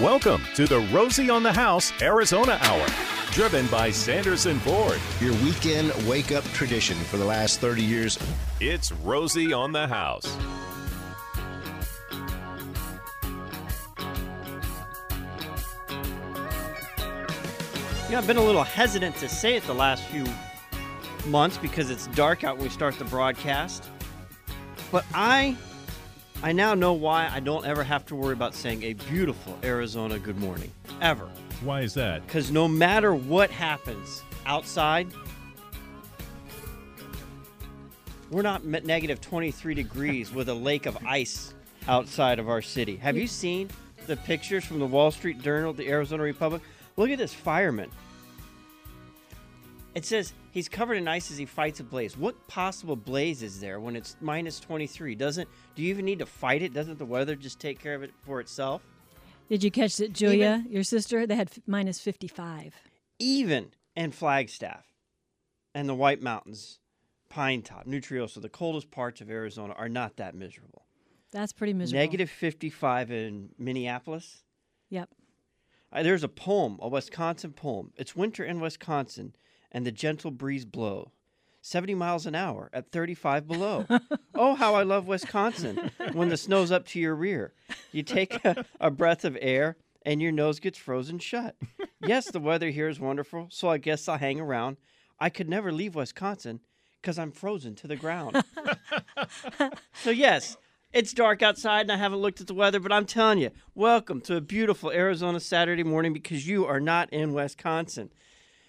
Welcome to the Rosie on the House Arizona Hour, driven by Sanderson Ford. Your weekend wake up tradition for the last 30 years. It's Rosie on the House. You know, I've been a little hesitant to say it the last few months because it's dark out when we start the broadcast. But I I now know why I don't ever have to worry about saying a beautiful Arizona good morning. Ever. Why is that? Because no matter what happens outside, we're not negative 23 degrees with a lake of ice outside of our city. Have you seen the pictures from the Wall Street Journal, the Arizona Republic? Look at this fireman. It says he's covered in ice as he fights a blaze. What possible blaze is there when it's minus 23? Doesn't do you even need to fight it? Doesn't the weather just take care of it for itself? Did you catch that, Julia, your sister? They had f- minus 55. Even in Flagstaff and the White Mountains, Pine Top, Nutrioso, the coldest parts of Arizona are not that miserable. That's pretty miserable. Negative 55 in Minneapolis. Yep. Uh, there's a poem, a Wisconsin poem. It's winter in Wisconsin, and the gentle breeze blow. 70 miles an hour at 35 below. oh, how I love Wisconsin when the snow's up to your rear. You take a, a breath of air and your nose gets frozen shut. Yes, the weather here is wonderful, so I guess I'll hang around. I could never leave Wisconsin because I'm frozen to the ground. so, yes, it's dark outside and I haven't looked at the weather, but I'm telling you, welcome to a beautiful Arizona Saturday morning because you are not in Wisconsin.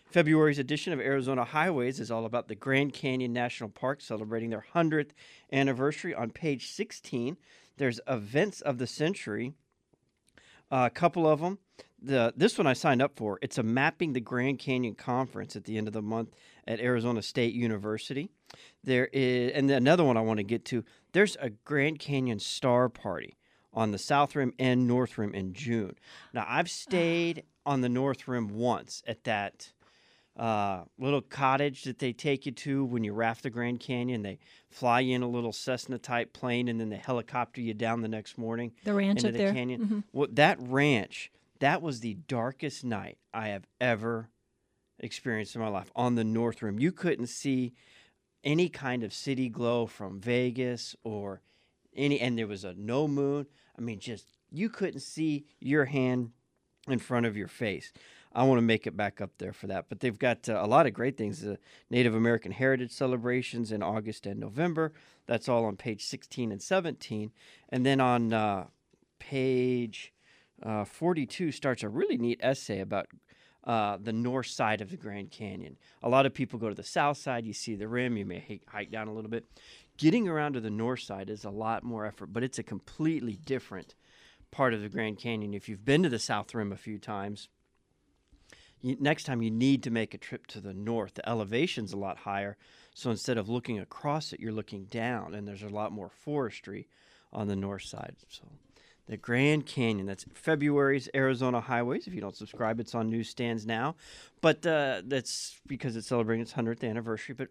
February's edition of Arizona Highways is all about the Grand Canyon National Park celebrating their 100th anniversary. On page 16, there's events of the century, uh, a couple of them. The, this one I signed up for. It's a Mapping the Grand Canyon conference at the end of the month at Arizona State University. There is, and another one I want to get to. There's a Grand Canyon Star Party on the South Rim and North Rim in June. Now I've stayed on the North Rim once at that uh, little cottage that they take you to when you raft the Grand Canyon. They fly you in a little Cessna type plane and then they helicopter you down the next morning The ranch into up the there. canyon. Mhm. Well, that ranch, that was the darkest night I have ever experienced in my life on the North Rim. You couldn't see any kind of city glow from Vegas or any, and there was a no moon. I mean, just you couldn't see your hand in front of your face. I want to make it back up there for that. But they've got uh, a lot of great things. The Native American Heritage celebrations in August and November. That's all on page 16 and 17. And then on uh, page uh, 42 starts a really neat essay about uh, the north side of the Grand Canyon. A lot of people go to the south side. You see the rim. You may hike- hike down a little bit. Getting around to the north side is a lot more effort, but it's a completely different part of the Grand Canyon. If you've been to the South Rim a few times, next time you need to make a trip to the north. The elevation's a lot higher, so instead of looking across it, you're looking down, and there's a lot more forestry on the north side. So, the Grand Canyon. That's February's Arizona Highways. If you don't subscribe, it's on newsstands now. But uh, that's because it's celebrating its 100th anniversary. But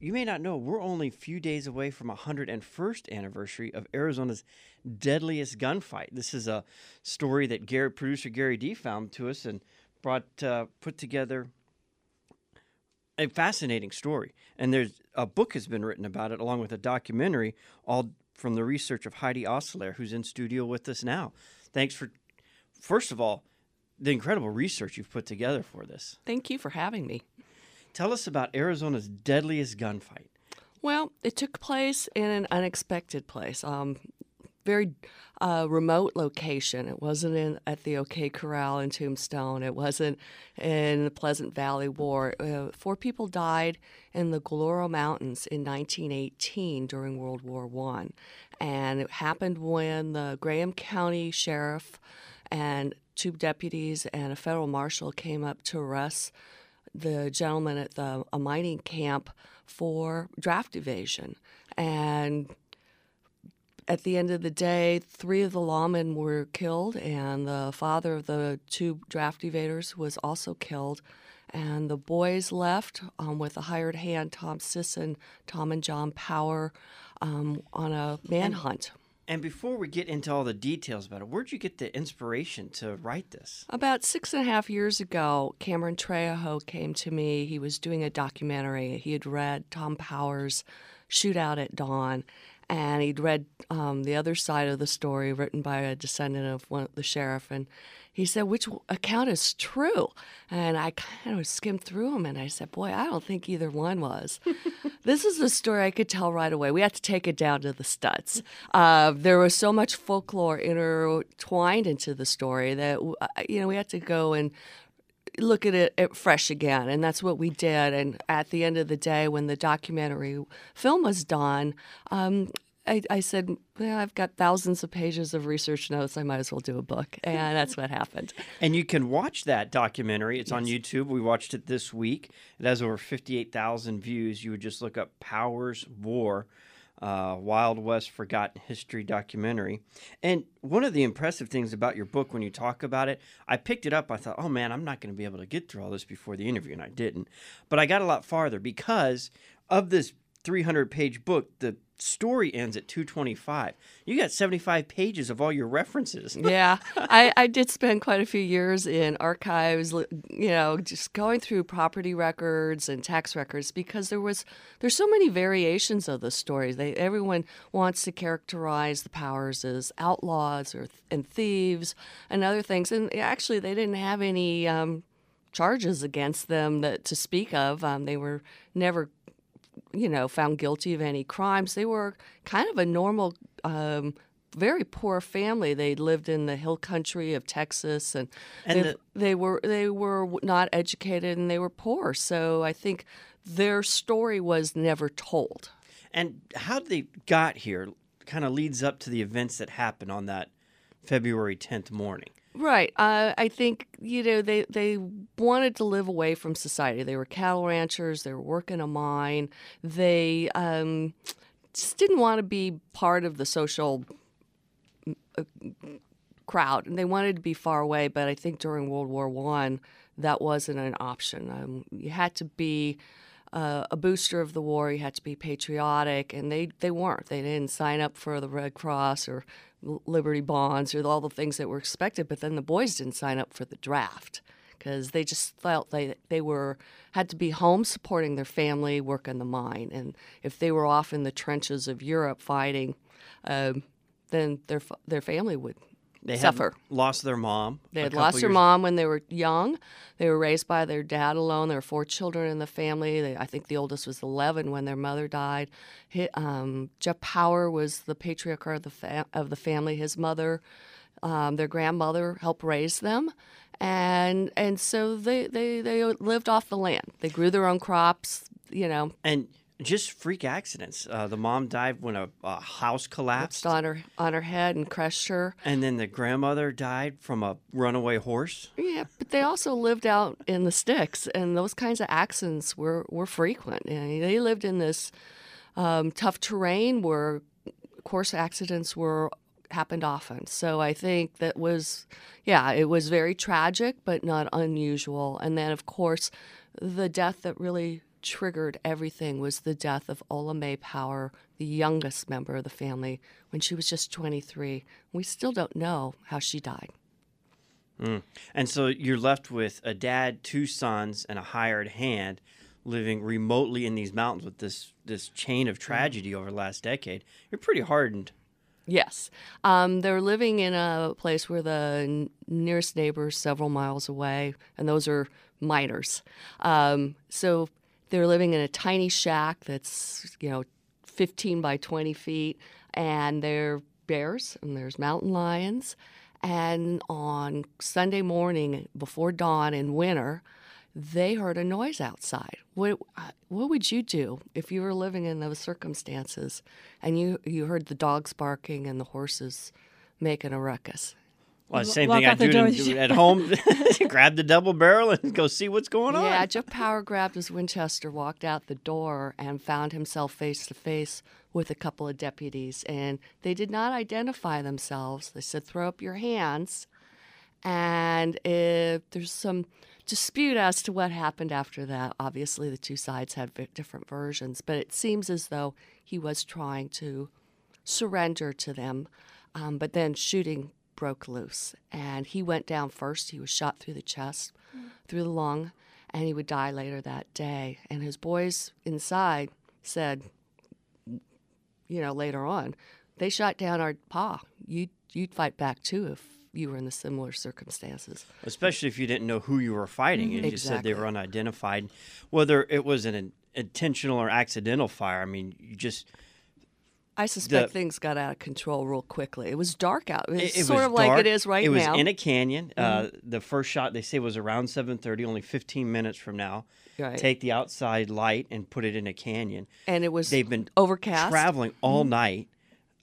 you may not know we're only a few days away from a 101st anniversary of Arizona's deadliest gunfight. This is a story that Gary, producer Gary D found to us and brought uh, put together a fascinating story. And there's a book has been written about it along with a documentary all from the research of Heidi Osselaer who's in studio with us now. Thanks for first of all the incredible research you've put together for this. Thank you for having me. Tell us about Arizona's deadliest gunfight. Well, it took place in an unexpected place, um, very uh, remote location. It wasn't in at the OK Corral in Tombstone. It wasn't in the Pleasant Valley War. Uh, four people died in the Galiuro Mountains in 1918 during World War One, and it happened when the Graham County Sheriff and two deputies and a federal marshal came up to arrest the gentleman at the a mining camp for draft evasion and at the end of the day three of the lawmen were killed and the father of the two draft evaders was also killed and the boys left um, with a hired hand tom sisson tom and john power um, on a manhunt And before we get into all the details about it, where'd you get the inspiration to write this? About six and a half years ago, Cameron Trejo came to me. He was doing a documentary. He had read Tom Powers' Shootout at Dawn, and he'd read um, the other side of the story written by a descendant of one, the sheriff. And he said, Which account is true? And I kind of skimmed through them and I said, Boy, I don't think either one was. this is a story I could tell right away. We had to take it down to the studs. Uh, there was so much folklore intertwined into the story that, uh, you know, we had to go and look at it, it fresh again. And that's what we did. And at the end of the day, when the documentary film was done, um, I, I, said, well, I've got thousands of pages of research notes. I might as well do a book. And that's what happened. And you can watch that documentary. It's yes. on YouTube. We watched it this week. It has over 58,000 views. You would just look up Powers War uh, Wild West Forgotten History documentary. And one of the impressive things about your book, when you talk about it, I picked it up. I thought, oh man, I'm not going to be able to get through all this before the interview, and I didn't. But I got a lot farther because of this 300 page book. The story ends at 225 you got 75 pages of all your references. Yeah. I, I did spend quite a few years in archives you know just going through property records and tax records because there was there's so many variations of the story they everyone wants to characterize the powers as outlaws or and thieves and other things. And actually they didn't have any um, charges against them that to speak of. Um, they were never you know, found guilty of any crimes. They were kind of a normal, um, very poor family. They lived in the hill country of Texas, and, and they, the, they were they were not educated and they were poor. So I think their story was never told. And how they got here kind of leads up to the events that happened on that February 10th morning. Right. Uh, I think you know they they wanted to live away from society. They were cattle ranchers. They were working a mine. They um, just didn't want to be part of the social uh, crowd, and they wanted to be far away. But I think during World War One, that wasn't an option. Um, you had to be. Uh, a booster of the war, you had to be patriotic, and they, they weren't. They didn't sign up for the Red Cross or Liberty bonds or all the things that were expected. But then the boys didn't sign up for the draft because they just felt they they were had to be home supporting their family, working the mine, and if they were off in the trenches of Europe fighting, um, then their their family would they suffer. lost their mom. They had lost their mom when they were young. They were raised by their dad alone. There were four children in the family. They, I think the oldest was 11 when their mother died. He, um, Jeff Power was the patriarch of the, fa- of the family. His mother, um, their grandmother, helped raise them. And and so they, they, they lived off the land. They grew their own crops, you know. And just freak accidents. Uh, the mom died when a, a house collapsed on her on her head and crushed her. And then the grandmother died from a runaway horse. Yeah, but they also lived out in the sticks, and those kinds of accidents were were frequent. And they lived in this um, tough terrain where course accidents were happened often. So I think that was, yeah, it was very tragic, but not unusual. And then, of course, the death that really triggered everything was the death of Ola Mae Power, the youngest member of the family, when she was just 23. We still don't know how she died. Mm. And so you're left with a dad, two sons, and a hired hand living remotely in these mountains with this this chain of tragedy over the last decade. You're pretty hardened. Yes. Um, they're living in a place where the n- nearest neighbors several miles away, and those are miners. Um, so they're living in a tiny shack that's, you know, 15 by 20 feet, and there are bears and there's mountain lions. And on Sunday morning before dawn in winter, they heard a noise outside. What what would you do if you were living in those circumstances and you you heard the dogs barking and the horses making a ruckus? Well, same thing I do at home. grab the double barrel and go see what's going on. Yeah, Jeff Power grabbed his Winchester, walked out the door, and found himself face to face with a couple of deputies. And they did not identify themselves. They said, "Throw up your hands." And if there's some dispute as to what happened after that, obviously the two sides had different versions. But it seems as though he was trying to surrender to them, um, but then shooting broke loose, and he went down first. He was shot through the chest, through the lung, and he would die later that day. And his boys inside said, you know, later on, they shot down our pa. You'd you'd fight back too if you were in the similar circumstances. especially if you didn't know who you were fighting. And you just said they were unidentified. Whether it was an intentional or accidental fire, I mean, you just I suspect The- things got out of control real quickly. It was dark out. It was it, it sort was of like it is right now. It was now. Mm-hmm. in a canyon. Uh, the first shot they say was around 7:30, only 15 minutes from now. Right. Take the outside light and put it in a canyon. and it was They've been overcast. traveling all Mm-hmm. night.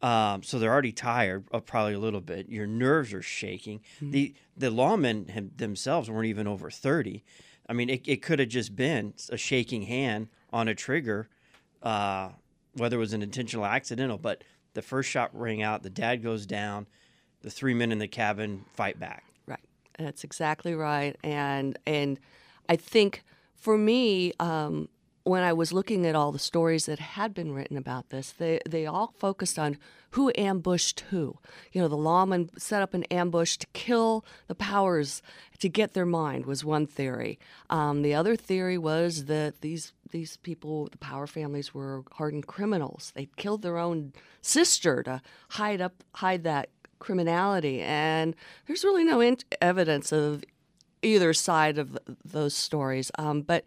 Um, so they're already tired, uh, probably a little bit. Your nerves are shaking. Mm-hmm. The the lawmen him, themselves weren't even over thirty. I mean, it, it could have just been a shaking hand on a trigger, uh, whether it was an intentional or accidental. But the first shot rang out. The dad goes down. The three men in the cabin fight back. Right. That's exactly right. And and I think for me, um, when I was looking at all the stories that had been written about this, they they all focused on who ambushed who. You know, the lawmen set up an ambush to kill the powers to get their mind was one theory. Um, the other theory was that these these people, the power families, were hardened criminals. They killed their own sister to hide up hide that criminality, and there's really no in- evidence of either side of th- those stories. Um, but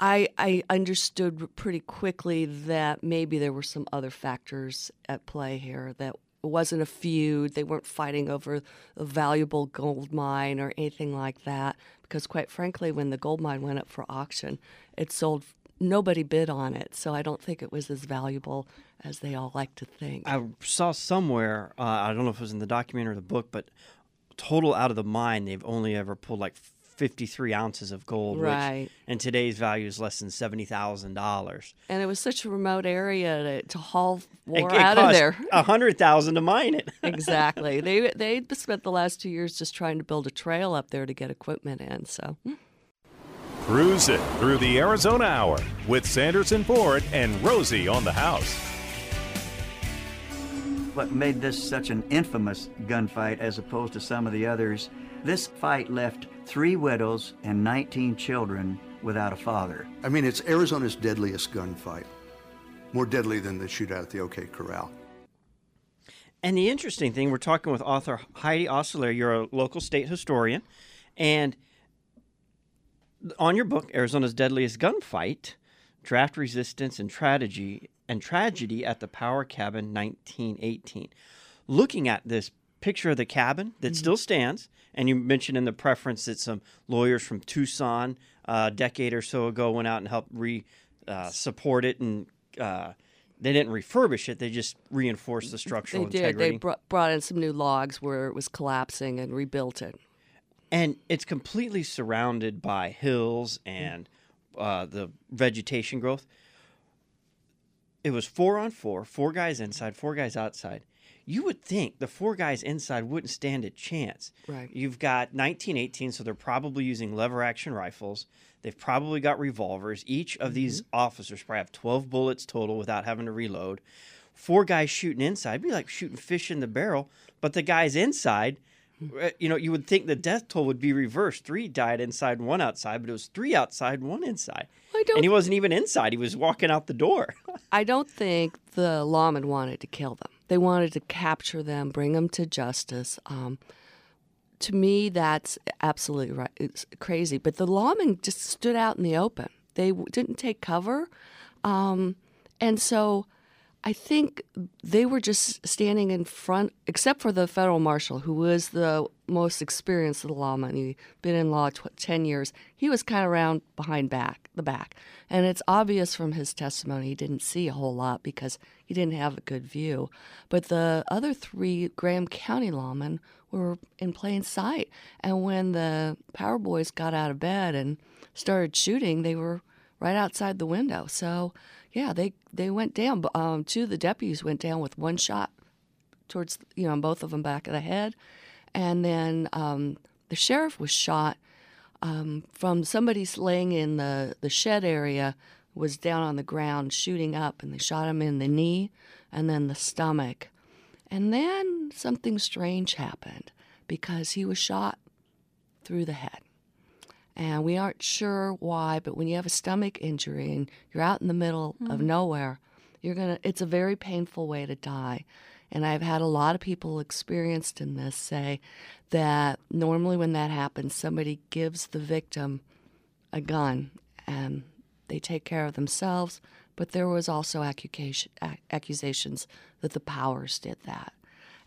I, I understood pretty quickly that maybe there were some other factors at play here. That it wasn't a feud. They weren't fighting over a valuable gold mine or anything like that. Because quite frankly, when the gold mine went up for auction, it sold. Nobody bid on it, so I don't think it was as valuable as they all like to think. I saw somewhere, uh, I don't know if it was in the documentary or the book, but total out of the mine, they've only ever pulled like 53 ounces of gold, Right. which in today's value is less than $70,000. and it was such a remote area to, to haul It, war it out of cost there. 100000 to mine it. exactly. They they spent the last two years just trying to build a trail up there to get equipment in. So hmm. Cruise it through the Arizona Hour with Sanderson Ford and Rosie on the house. What made this such an infamous gunfight as opposed to some of the others, this fight left three widows and 19 children without a father. I mean, it's Arizona's deadliest gunfight. More deadly than the shootout at the OK Corral. And the interesting thing, we're talking with author Heidi Osselaer. You're a local state historian. And on your book, Arizona's Deadliest Gunfight, Draft Resistance and Tragedy and Tragedy at the Power Cabin 1918. Looking at this picture of the cabin that mm-hmm. still stands, and you mentioned in the preference that some lawyers from Tucson uh, a decade or so ago went out and helped re uh, support it and uh, they didn't refurbish it; they just reinforced the structural they did. integrity. They brought, brought in some new logs where it was collapsing and rebuilt it. and it's completely surrounded by hills and uh, the vegetation growth. It was four on four, four guys inside, four guys outside. You would think the four guys inside wouldn't stand a chance. Right. You've got 1918, so they're probably using lever action rifles. They've probably got revolvers. Each of these officers probably have 12 bullets total without having to reload. Four guys shooting inside, It'd be like shooting fish in the barrel. But the guys inside, uh, you know, you would think the death toll would be reversed. Three died inside, one outside, but it was three outside, one inside. I don't And he wasn't even inside; he was walking out the door. I don't think the lawman wanted to kill them. They wanted to capture them, bring them to justice. Um, to me, that's absolutely right. It's crazy. But the lawmen just stood out in the open. They w- didn't take cover. Um, and so I think they were just standing in front, except for the federal marshal, who was the most experienced of the lawmen. He'd been in law tw- 10 years. He was kind of around behind back, the back. And it's obvious from his testimony he didn't see a whole lot because he didn't have a good view. But the other three Graham County lawmen were in plain sight. And when the Power Boys got out of bed and started shooting, they were right outside the window. So, yeah, they they went down. Um, two of the deputies went down with one shot towards you know both of them back of the head, and then um, the sheriff was shot um, from somebody's laying in the the shed area was down on the ground shooting up, and they shot him in the knee and then the stomach. And then something strange happened because he was shot through the head. And we aren't sure why, but when you have a stomach injury and you're out in the middle of mm-hmm. nowhere, you're gonna it's a very painful way to die. And I've had a lot of people experienced in this say that normally when that happens, somebody gives the victim a gun and they take care of themselves. But there was also accusation, accusations that the powers did that.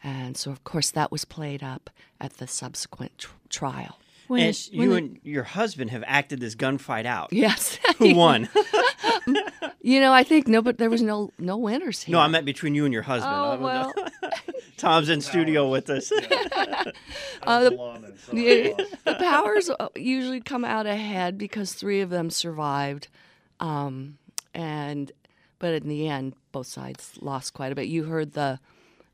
And so, of course, that was played up at the subsequent tr- trial. When and is- when you the- and your husband have acted this gunfight out. Yes. Who won? You know, I think no, but there was no no winners here. no, I meant between you and your husband. Oh I don't know. well, Tom's in studio with us. uh, the, the, the powers uh, usually come out ahead because three of them survived, um, and but in the end, both sides lost quite a bit. You heard the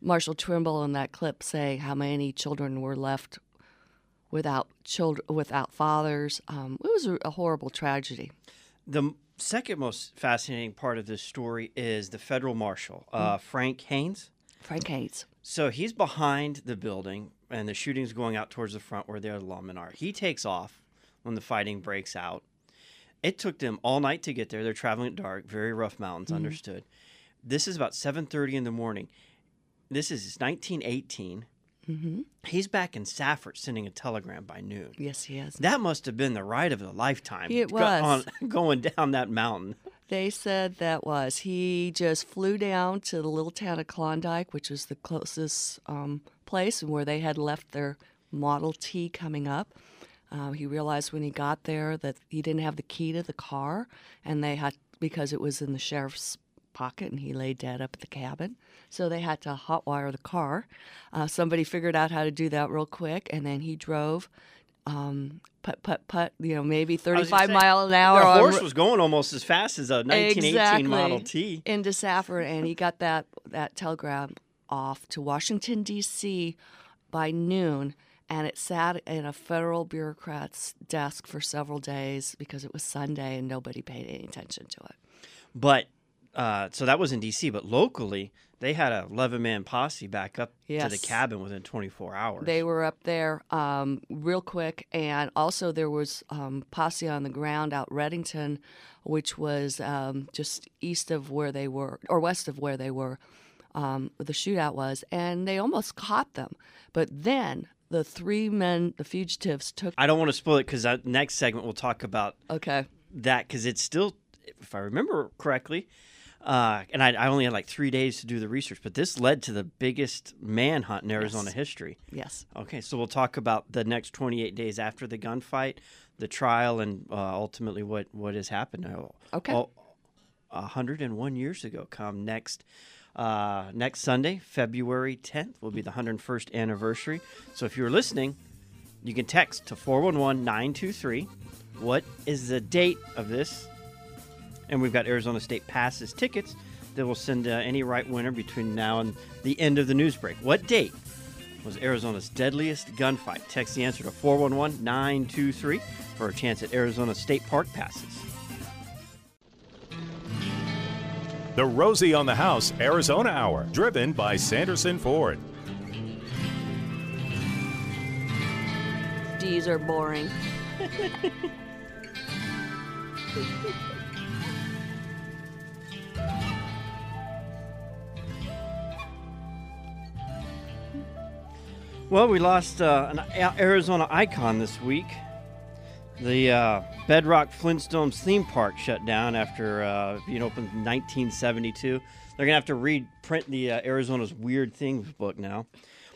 Marshall Trimble in that clip say how many children were left without children, without fathers. Um, it was a, a horrible tragedy. The second most fascinating part of this story is the federal marshal, uh, Mm. Frank Haynes. Frank Haynes. So he's behind the building, and the shooting's going out towards the front where their lawmen are. He takes off when the fighting breaks out. It took them all night to get there. They're traveling at dark, very rough mountains. Understood. This is about seven thirty in the morning. This is 1918. Mm-hmm. He's back in Safford sending a telegram by noon. Yes, he is. That must have been the ride of a lifetime. It was. on- going down that mountain. They said that was. He just flew down to the little town of Klondike, which was the closest um, place and where they had left their Model T coming up. Uh, he realized when he got there that he didn't have the key to the car, and they had because it was in the sheriff's pocket, and he lay dead up at the cabin. So they had to hotwire the car. Uh, somebody figured out how to do that real quick, and then he drove. Um, put put put, you know, maybe I was gonna thirty-five mile an hour. On horse ro- was going almost as fast as a 1918 Model T. into Safford, and he got that that telegram off to Washington D.C. by noon, and it sat in a federal bureaucrat's desk for several days because it was Sunday and nobody paid any attention to it. But uh, so that was in D.C. But locally, they had a 11 man posse back up to the cabin within 24 hours. They were up there um, real quick, and also there was um, posse on the ground out Redington, which was um, just east of where they were, or west of where they were, um, the shootout was, and they almost caught them. But then the three men, the fugitives, took. I don't want to spoil it because next segment we'll talk about Okay, that because it's still, if I remember correctly, uh, and I, I only had like three days to do the research, but this led to the biggest manhunt in Arizona Yes. history. yes, Okay, so we'll talk about the next 28 days after the gunfight, the trial, and uh, ultimately what, what has happened. now. Okay. All- 101 years ago, come next uh, next Sunday, February 10th, will be the 101st anniversary. So if you're listening, you can text to 411 923. What is the date of this? And we've got Arizona State passes tickets that will send uh, any right winner between now and the end of the news break. What date was Arizona's deadliest gunfight? Text the answer to 411 923 for a chance at Arizona State Park passes. The Rosie on the House Arizona Hour, driven by Sanderson Ford. D's are boring. Well, we lost uh, an Arizona icon this week. The uh, Bedrock Flintstones theme park shut down after uh, being opened in 1972. They're gonna have to reprint the uh, Arizona's Weird Things book now.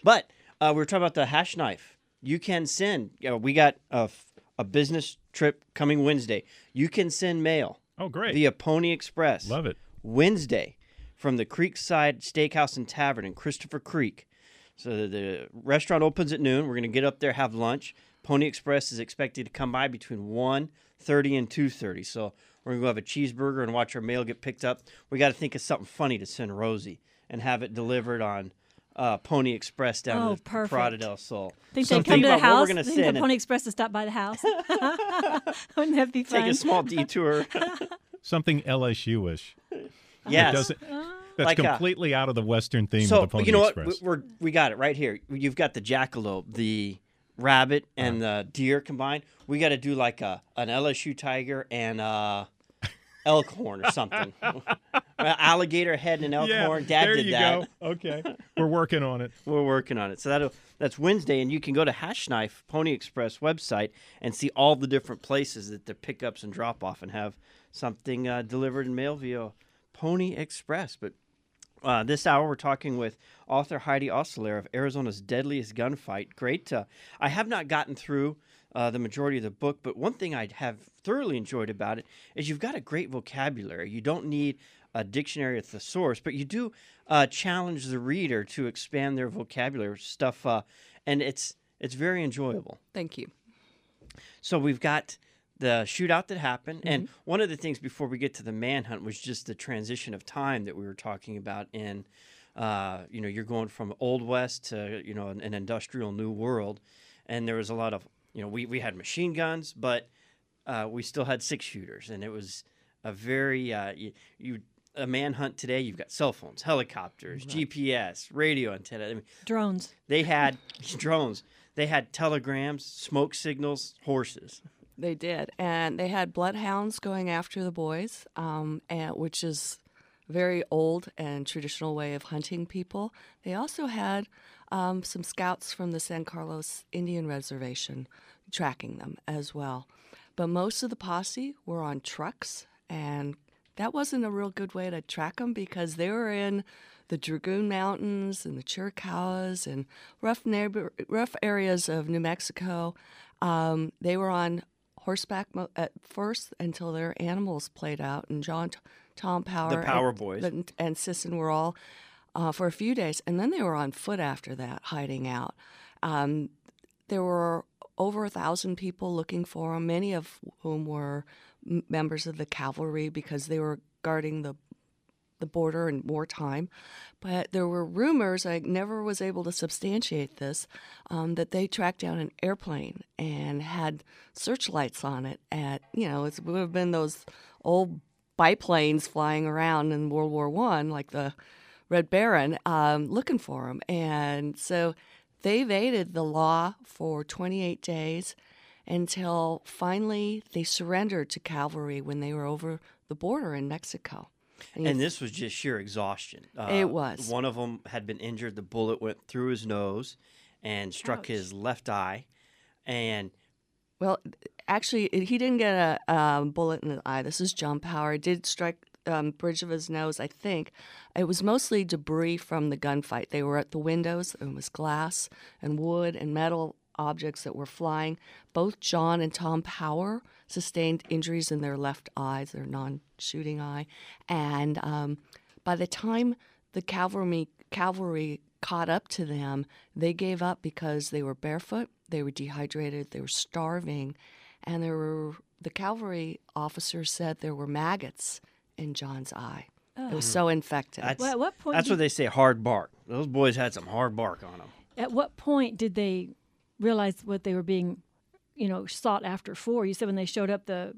But uh, we were talking about the hash knife. You can send. You know, we got a, a business trip coming Wednesday. You can send mail Oh, great. via Pony Express. Love it. Wednesday from the Creekside Steakhouse and Tavern in Christopher Creek. So the, the restaurant opens at noon. We're going to get up there, have lunch. Pony Express is expected to come by between 1.30 and 2.30. So we're going to go have a cheeseburger and watch our mail get picked up. We got to think of something funny to send Rosie and have it delivered on uh, Pony Express down Oh, to perfect. Prada del Sol. Think So they come to the what house? We're going to Think send the and Pony Express to stop by the house? Wouldn't that be fun? take a small detour. something LSU-ish. Yes. That doesn't, that's Like a- completely out of the Western theme so of the Pony you know what? Express. We- We're we got it right here. You've got the jackalope, the rabbit, uh-huh. and the deer combined. We got to do like a an LSU tiger and uh, a elk horn or something. Alligator head and an elk yeah, horn. Dad there did you that. go. Okay, we're working on it. We're working on it. So that that's Wednesday, and you can go to Hash Knife Pony Express website and see all the different places that the pickups and drop off, and have something uh, delivered in mail via Pony Express. But uh, this hour, we're talking with author Heidi Osselaer of Arizona's Deadliest Gunfight. Great. Uh, I have not gotten through uh, the majority of the book, but one thing I have thoroughly enjoyed about it is you've got a great vocabulary. You don't need a dictionary at the source, but you do uh, challenge the reader to expand their vocabulary stuff, uh, and it's it's very enjoyable. Thank you. So we've got the shootout that happened, and one of the things before we get to the manhunt was just the transition of time that we were talking about. In uh, you know, you're going from old west to you know an, an industrial new world, and there was a lot of you know we we had machine guns, but uh, we still had six shooters, and it was a very uh, you, you a manhunt today. You've got cell phones, helicopters, GPS, radio antenna. I mean, Drones. they had drones. They had telegrams, smoke signals, horses. They did, and they had bloodhounds going after the boys, um, and which is very old and traditional way of hunting people. They also had um, some scouts from the San Carlos Indian Reservation tracking them as well. But most of the posse were on trucks, and that wasn't a real good way to track them because they were in the Dragoon Mountains and the Chiricahuas and rough neighbor, rough areas of New Mexico. Um, they were on horseback mo- at first until their animals played out, and John, Tom Power, the Power and, Boys. and, and Sisson were all uh, for a few days, and then they were on foot after that, hiding out. Um, there were over a thousand people looking for them, many of whom were m- members of the cavalry because they were guarding the the border in wartime. But there were rumors, I never was able to substantiate this, um, that they tracked down an airplane and had searchlights on it at, you know, it would have been those old biplanes flying around in World War One, like the Red Baron, um, looking for them. And so they evaded the law for 28 days until finally they surrendered to cavalry when they were over the border in Mexico. You And this was just sheer exhaustion. Uh, It was. One of them had been injured. The bullet went through his nose and struck his left eye. And Well, actually, he didn't get a um, bullet in the eye. This is John Power. It did strike um, bridge of his nose, I think. It was mostly debris from the gunfight. They were at the windows. It was glass and wood and metal objects that were flying. Both John and Tom Power sustained injuries in their left eyes, their non-shooting eye, and um, by the time the cavalry cavalry caught up to them, they gave up because they were barefoot, they were dehydrated, they were starving, and there were the cavalry officers said there were maggots in John's eye. It was so infected. that's, Well, at what point that's did- what they say hard bark. Those boys had some hard bark on them. At what point did they realize what they were being, you know, sought after for? You said when they showed up, the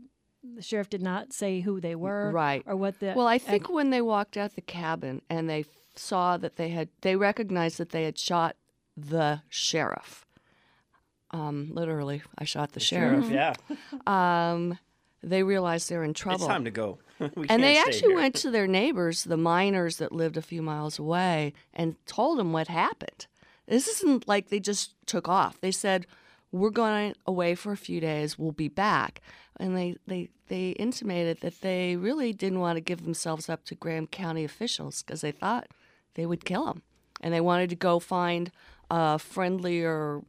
the sheriff did not say who they were, Right. Or what the Well, I think when they walked out the cabin and they saw that they had, they recognized that they had shot the sheriff. Um, literally, I shot the sheriff. Yeah. Um, they realized they're in trouble. It's time to go. we and they actually here. went to their neighbors, the miners that lived a few miles away, and told them what happened. This isn't like they just took off. They said, "We're going away for a few days. We'll be back." And they they they intimated that they really didn't want to give themselves up to Graham County officials because they thought they would kill them, and they wanted to go find a friendlier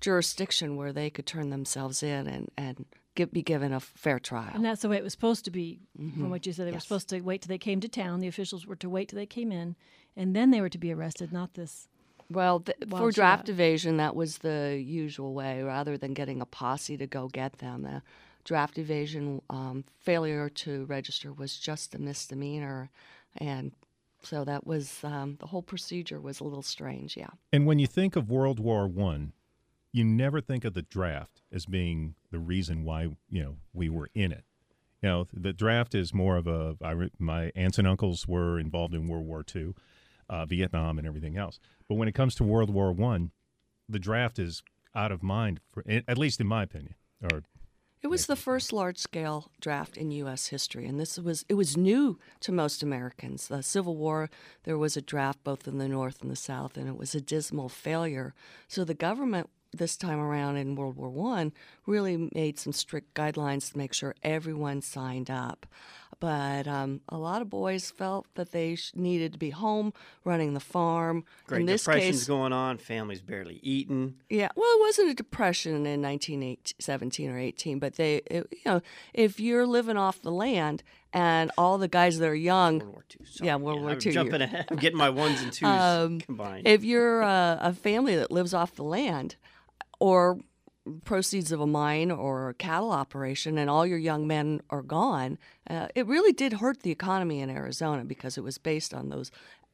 jurisdiction where they could turn themselves in and and give, be given a fair trial. And that's the way it was supposed to be, Mm-hmm. from what you said. They were supposed to wait till they came to town. The officials were to wait till they came in, and then they were to be arrested, not this. Well, th- for draft shot. evasion, that was the usual way, rather than getting a posse to go get them. The draft evasion um, failure to register was just a misdemeanor, and so that was um, the whole procedure was a little strange. Yeah, And when you think of World War One, you never think of the draft as being the reason why you know we were in it. You know, the draft is more of a. I, my aunts and uncles were involved in World War II, uh, Vietnam, and everything else. But when it comes to World War One, the draft is out of mind, for, at least in my opinion. Or It was the first large-scale draft in U.S. history, and this was it was new to most Americans. The Civil War, there was a draft both in the North and the South, and it was a dismal failure. So the government this time around in World War One really made some strict guidelines to make sure everyone signed up. But um, a lot of boys felt that they sh- needed to be home running the farm. Great in this Depression's case, going on. Families barely eating. yeah, well, it wasn't a depression in 1917 or 18, but they, it, you know, if you're living off the land and all the guys that are young, World War II. Sorry. Yeah, World War I'm Jumping ahead. I'm getting my ones and twos Um, combined. if you're a, a family that lives off the land or proceeds of a mine or a cattle operation and all your young men are gone, uh, it really did hurt the economy in Arizona because it was based on those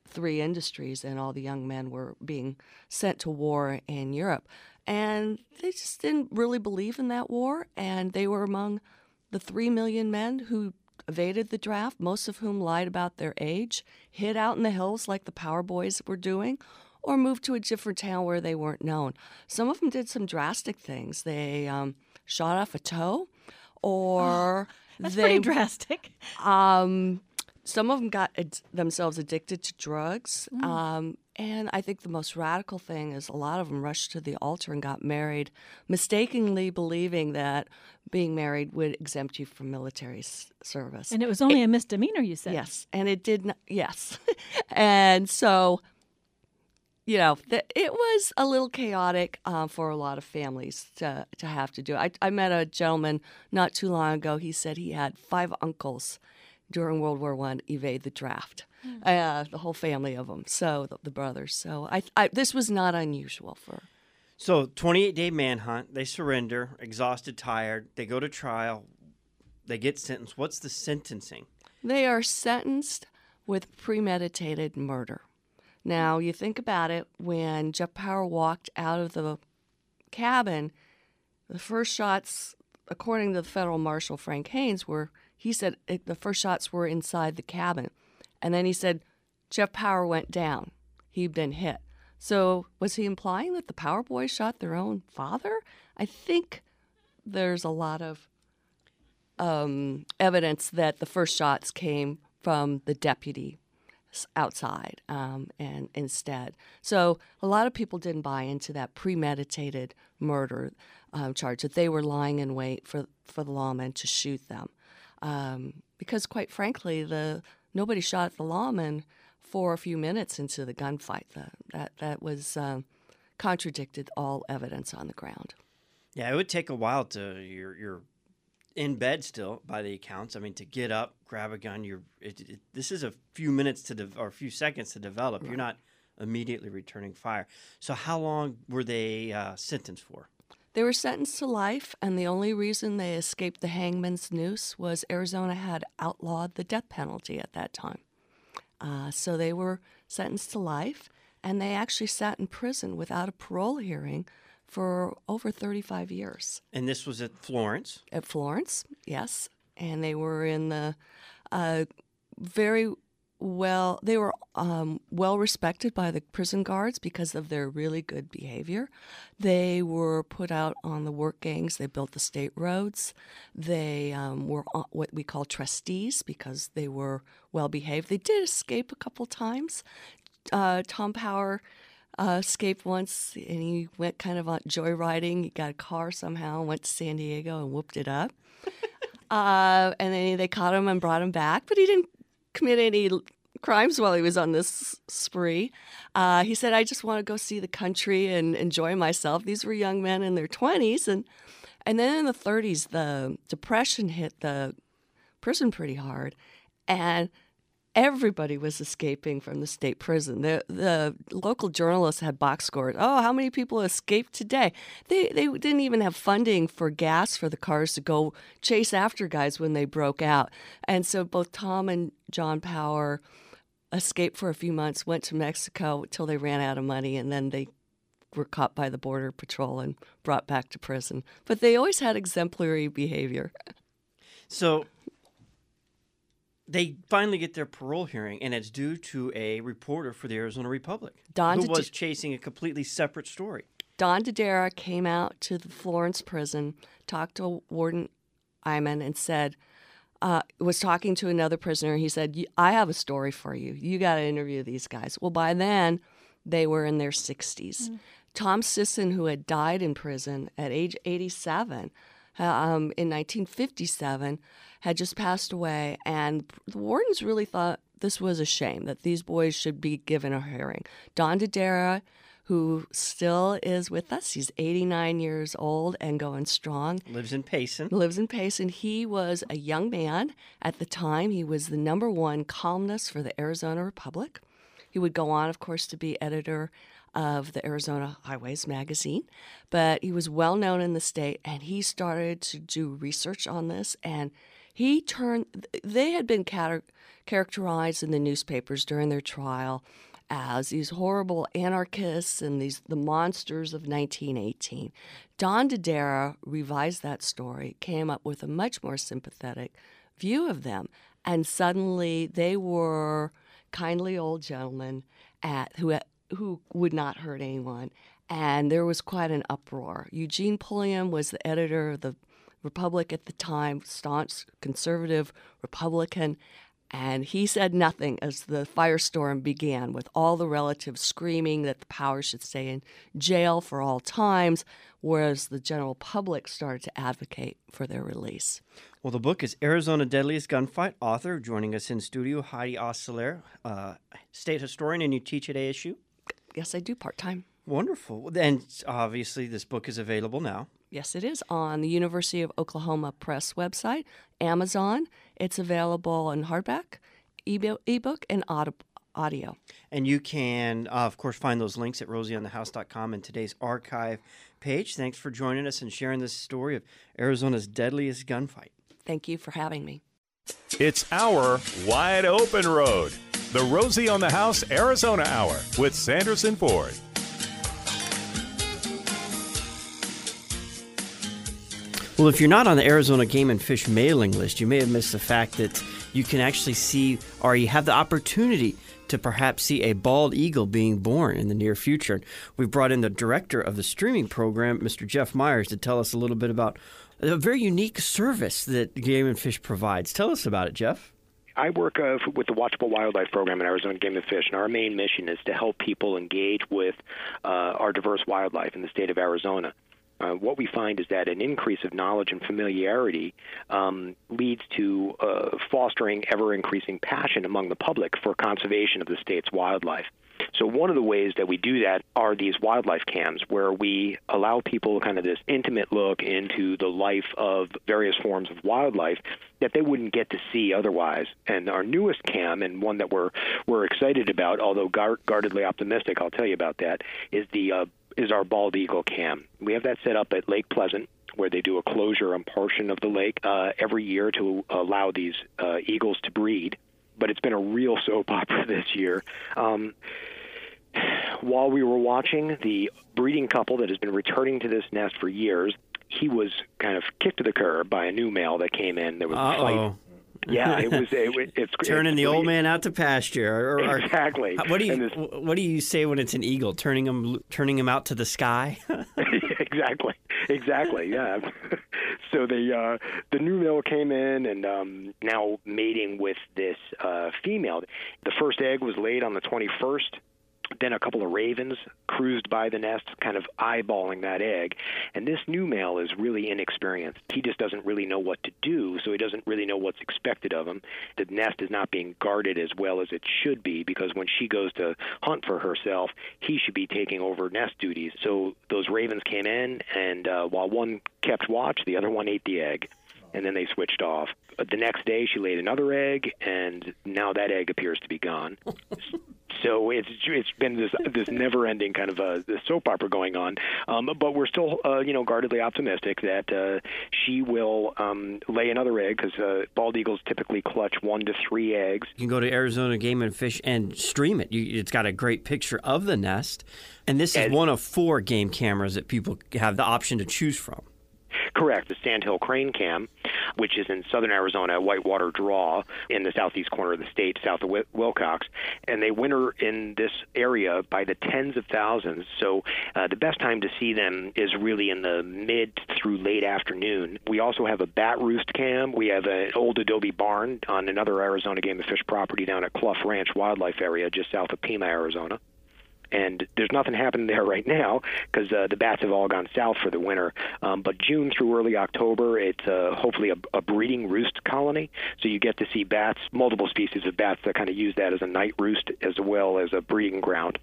three industries and all the young men were being sent to war in Europe. And they just didn't really believe in that war, and they were among the three million men who evaded the draft, most of whom lied about their age, hid out in the hills like the Power Boys were doing, or moved to a different town where they weren't known. Some of them did some drastic things. They um, shot off a toe, or That's they pretty drastic. um, some of them got ad- themselves addicted to drugs. Um, and I think the most radical thing is a lot of them rushed to the altar and got married, mistakenly believing that being married would exempt you from military s- service. And it was only a misdemeanor, you said. Yes, and it did not. Yes, and so you know th- it was a little chaotic uh, for a lot of families to to have to do. I I met a gentleman not too long ago. He said he had five uncles during World War One evade the draft. Uh, the whole family of them. So the, the brothers. So I, I this was not unusual for. So 28 day manhunt. They surrender, exhausted, tired. They go to trial. They get sentenced. What's the sentencing? They are sentenced with premeditated murder. Now, you think about it when Jeff Power walked out of the cabin, the first shots, according to the federal marshal Frank Haynes, were he said it, the first shots were inside the cabin. And then he said Jeff Power went down. He'd been hit. So, was he implying that the Power Boys shot their own father? I think there's a lot of um, evidence that the first shots came from the deputy outside um, and instead. So a lot of people didn't buy into that premeditated murder um, charge that they were lying in wait for for the lawmen to shoot them, um, because quite frankly, the nobody shot the lawman for a few minutes into the gunfight. The, that that was um, contradicted all evidence on the ground. Yeah, it would take a while to you're you're in bed still by the accounts. I mean, to get up, grab a gun. You're it, it, this is a few minutes to de- or a few seconds to develop. You're not immediately returning fire. So how long were they uh, sentenced for? They were sentenced to life, and the only reason they escaped the hangman's noose was Arizona had outlawed the death penalty at that time. Uh, so they were sentenced to life, and they actually sat in prison without a parole hearing for over 35 years And this was at Florence. at Florence, yes. And they were in the uh, very well, they were um, well respected by the prison guards because of their really good behavior. They were put out on the work gangs, they built the state roads. They um, were what we call trustees because they were well behaved. They did escape a couple times. Uh, Tom Power uh, escaped once and he went kind of on joyriding. He got a car somehow, went to San Diego and whooped it up. uh, and then they caught him and brought him back, but he didn't commit any crimes while he was on this spree. Uh, he said, I just want to go see the country and enjoy myself. These were young men in their 20s. And, and then in the 30s, the Depression hit the prison pretty hard. And everybody was escaping from the state prison. The the local journalists had box scores. Oh, how many people escaped today? They they didn't even have funding for gas for the cars to go chase after guys when they broke out. And so both Tom and John Power escaped for a few months, went to Mexico until they ran out of money, and then they were caught by the border patrol and brought back to prison. But they always had exemplary behavior. So they finally get their parole hearing, and it's due to a reporter for the Arizona Republic Don who Did- was chasing a completely separate story. Don Dedera came out to the Florence prison, talked to Warden Eyman, and said, uh, was talking to another prisoner. He said, I have a story for you. You got to interview these guys. Well, by then, they were in their 60s. Tom Sisson, who had died in prison at age 87 uh, um, in 1957, had just passed away. And the wardens really thought this was a shame that these boys should be given a hearing. Don Dedera, who still is with us, he's 89 years old and going strong Lives in Payson. lives in Payson. He was a young man at the time. He was the number one columnist for the Arizona Republic. He would go on, of course, to be editor of the Arizona Highways magazine, but he was well known in the state and he started to do research on this and he turned they had been char- characterized in the newspapers during their trial as these horrible anarchists and these the monsters of 1918. Don Dedera revised that story, came up with a much more sympathetic view of them, and suddenly they were kindly old gentlemen at who who would not hurt anyone, and there was quite an uproar. Eugene Pulliam was the editor of the Republic at the time, staunch conservative Republican, and he said nothing as the firestorm began, with all the relatives screaming that the power should stay in jail for all times, whereas the general public started to advocate for their release. Well, the book is Arizona Deadliest Gunfight. Author joining us in studio, Heidi Osselaer, uh, state historian, and you teach at ASU. Yes, I do part time. Wonderful. And obviously, this book is available now. Yes, it is on the University of Oklahoma Press website, Amazon. It's available in hardback, ebo- ebook, and audio. And you can, uh, of course, find those links at rosieonthehouse.com in today's archive page. Thanks for joining us and sharing this story of Arizona's deadliest gunfight. Thank you for having me. It's our wide open road. The Rosie on the House Arizona Hour with Sanderson Ford. Well, if you're not on the Arizona Game and Fish mailing list, you may have missed the fact that you can actually see or you have the opportunity to perhaps see a bald eagle being born in the near future. We've brought in the director of the streaming program, Mr. Jeff Myers, to tell us a little bit about a very unique service that Game and Fish provides. Tell us about it, Jeff. I work uh, with the Watchable Wildlife Program in Arizona Game and Fish, and our main mission is to help people engage with uh, our diverse wildlife in the state of Arizona. Uh, what we find is that an increase of knowledge and familiarity um, leads to uh, fostering ever increasing passion among the public for conservation of the state's wildlife. So, one of the ways that we do that are these wildlife cams, where we allow people kind of this intimate look into the life of various forms of wildlife that they wouldn't get to see otherwise. And our newest cam, and one that we're we're excited about, although guard, guardedly optimistic, I'll tell you about that, is the uh, is our bald eagle cam. We have that set up at Lake Pleasant, where they do a closure on portion of the lake uh, every year to allow these uh, eagles to breed. But it's been a real soap opera this year. Um, while we were watching the breeding couple that has been returning to this nest for years, he was kind of kicked to the curb by a new male that came in. There was a fight. Uh-oh. Yeah, it was. It, it's Turning it's the old man out to pasture. Or, or- Exactly. What do you this- What do you say when it's an eagle? Turning him turning him out to the sky. exactly, exactly. Yeah. so the uh, the new male came in and um, now mating with this uh, female. The first egg was laid on the 21st. Then a couple of ravens cruised by the nest, kind of eyeballing that egg. And this new male is really inexperienced. He just doesn't really know what to do, so he doesn't really know what's expected of him. The nest is not being guarded as well as it should be because when she goes to hunt for herself, he should be taking over nest duties. So those ravens came in, and uh, while one kept watch, the other one ate the egg. And then they switched off. The next day, she laid another egg, and now that egg appears to be gone. So it's it's been this this never-ending kind of a soap opera going on, um, but we're still uh, you know guardedly optimistic that uh, she will um, lay another egg because uh, bald eagles typically clutch one to three eggs. You can go to Arizona Game and Fish and stream it. You, it's got a great picture of the nest, and this is And- one of four game cameras that people have the option to choose from. Correct. The Sandhill Crane Cam, which is in southern Arizona, at Whitewater Draw, in the southeast corner of the state, south of Willcox. And they winter in this area by the tens of thousands. So uh, the best time to see them is really in the mid through late afternoon. We also have a bat roost cam. We have an old adobe barn on another Arizona Game and Fish property down at Cluff Ranch Wildlife Area, just south of Pima, Arizona and there's nothing happening there right now because uh, the bats have all gone south for the winter. Um, but June through early October, it's uh, hopefully a, a breeding roost colony, so you get to see bats, multiple species of bats that kind of use that as a night roost as well as a breeding ground.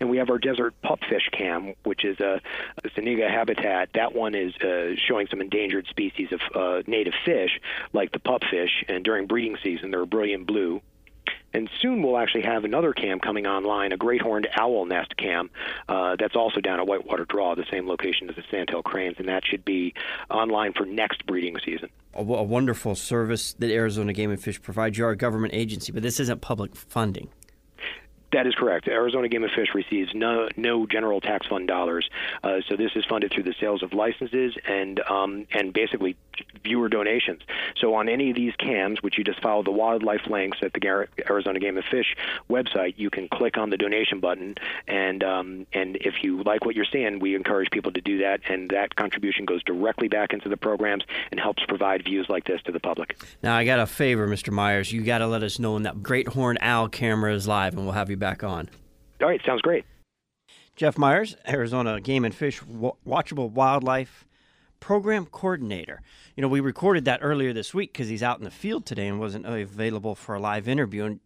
And we have our desert pupfish cam, which is a, a Zuniga habitat. That one is uh, showing some endangered species of uh, native fish, like the pupfish. And during breeding season, they're brilliant blue. And soon we'll actually have another cam coming online, a great horned owl nest cam uh, that's also down at Whitewater Draw, the same location as the Sandhill cranes, and that should be online for next breeding season. A, a wonderful service that Arizona Game and Fish provides. You are a government agency, but this isn't public funding. That is correct. Arizona Game and Fish receives no no general tax fund dollars, uh, so this is funded through the sales of licenses and um, and basically viewer donations. So on any of these cams, which you just follow the wildlife links at the Arizona Game and Fish website, you can click on the donation button, and um, and if you like what you're seeing, we encourage people to do that, and that contribution goes directly back into the programs and helps provide views like this to the public. Now I got a favor, Mr. Myers. You got to let us know when that great horn owl camera is live, and we'll have you back on. All right, sounds great. Jeff Myers, Arizona Game and Fish Watchable Wildlife Program Coordinator. You know, we recorded that earlier this week because he's out in the field today and wasn't available for a live interview. And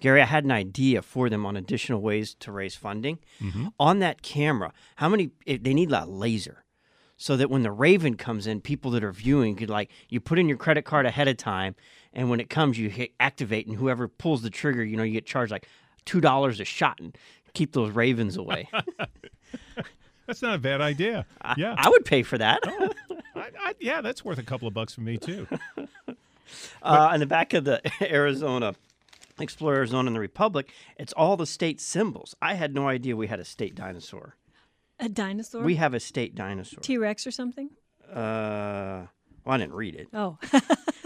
Gary, I had an idea for them on additional ways to raise funding. Mm-hmm. On that camera, how many, they need a laser so that when the Raven comes in, people that are viewing could like, you put in your credit card ahead of time and when it comes, you hit activate, and whoever pulls the trigger, you know, you get charged like two dollars a shot and keep those ravens away. that's not a bad idea. Yeah, I, I would pay for that. oh, I, I, yeah, that's worth a couple of bucks for me too. uh, in the back of the Arizona Explore Arizona and the Republic, it's all the state symbols. I had no idea we had a state dinosaur. A dinosaur? We have a state dinosaur. T Rex or something? Uh, well, I didn't read it. Oh.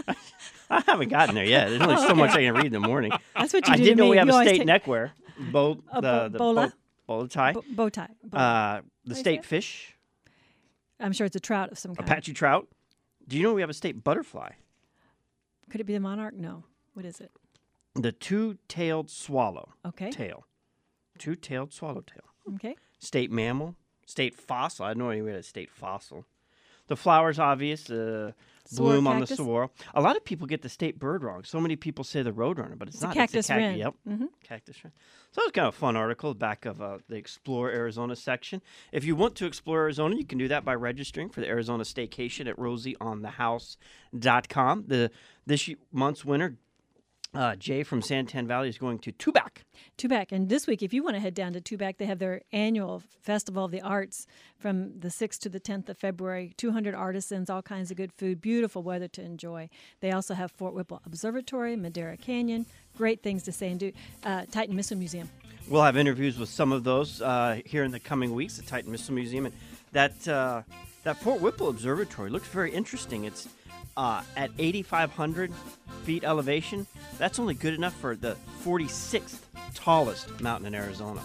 I haven't gotten there yet. There's only so much I can read in the morning. That's what you. I did know me. we have you a state take... neckwear. Bow, a the, bo- the bola? Bow, tie. Bo- bow tie. Uh, the state fish. I'm sure it's a trout of some kind. Apache trout. Do you know we have a state butterfly? Could it be the monarch? No. What is it? The two-tailed swallow. Okay. Tail. Two-tailed swallowtail. Okay. State mammal. State fossil. I know we had a state fossil. The flower's obvious. Uh, bloom on the saguaro. A lot of people get the state bird wrong. So many people say the roadrunner, but it's, it's not. A cactus it's a cac- wren. Yep, mm-hmm. cactus wren. So it's kind of a fun article back of uh, the Explore Arizona section. If you want to explore Arizona, you can do that by registering for the Arizona Staycation at rosieonthehouse.com. The this month's winner uh, Jay from Santan Valley is going to Tubac. Tubac. And this week, if you want to head down to Tubac, they have their annual Festival of the Arts from the 6th to the 10th of February. 200 artisans, all kinds of good food, beautiful weather to enjoy. They also have Fred Whipple Observatory, Madera Canyon, great things to say and do. Uh, Titan Missile Museum. We'll have interviews with some of those uh, here in the coming weeks at Titan Missile Museum. And that, uh, that Fred Whipple Observatory looks very interesting. It's uh, at 8,500 feet elevation. That's only good enough for the 46th tallest mountain in Arizona.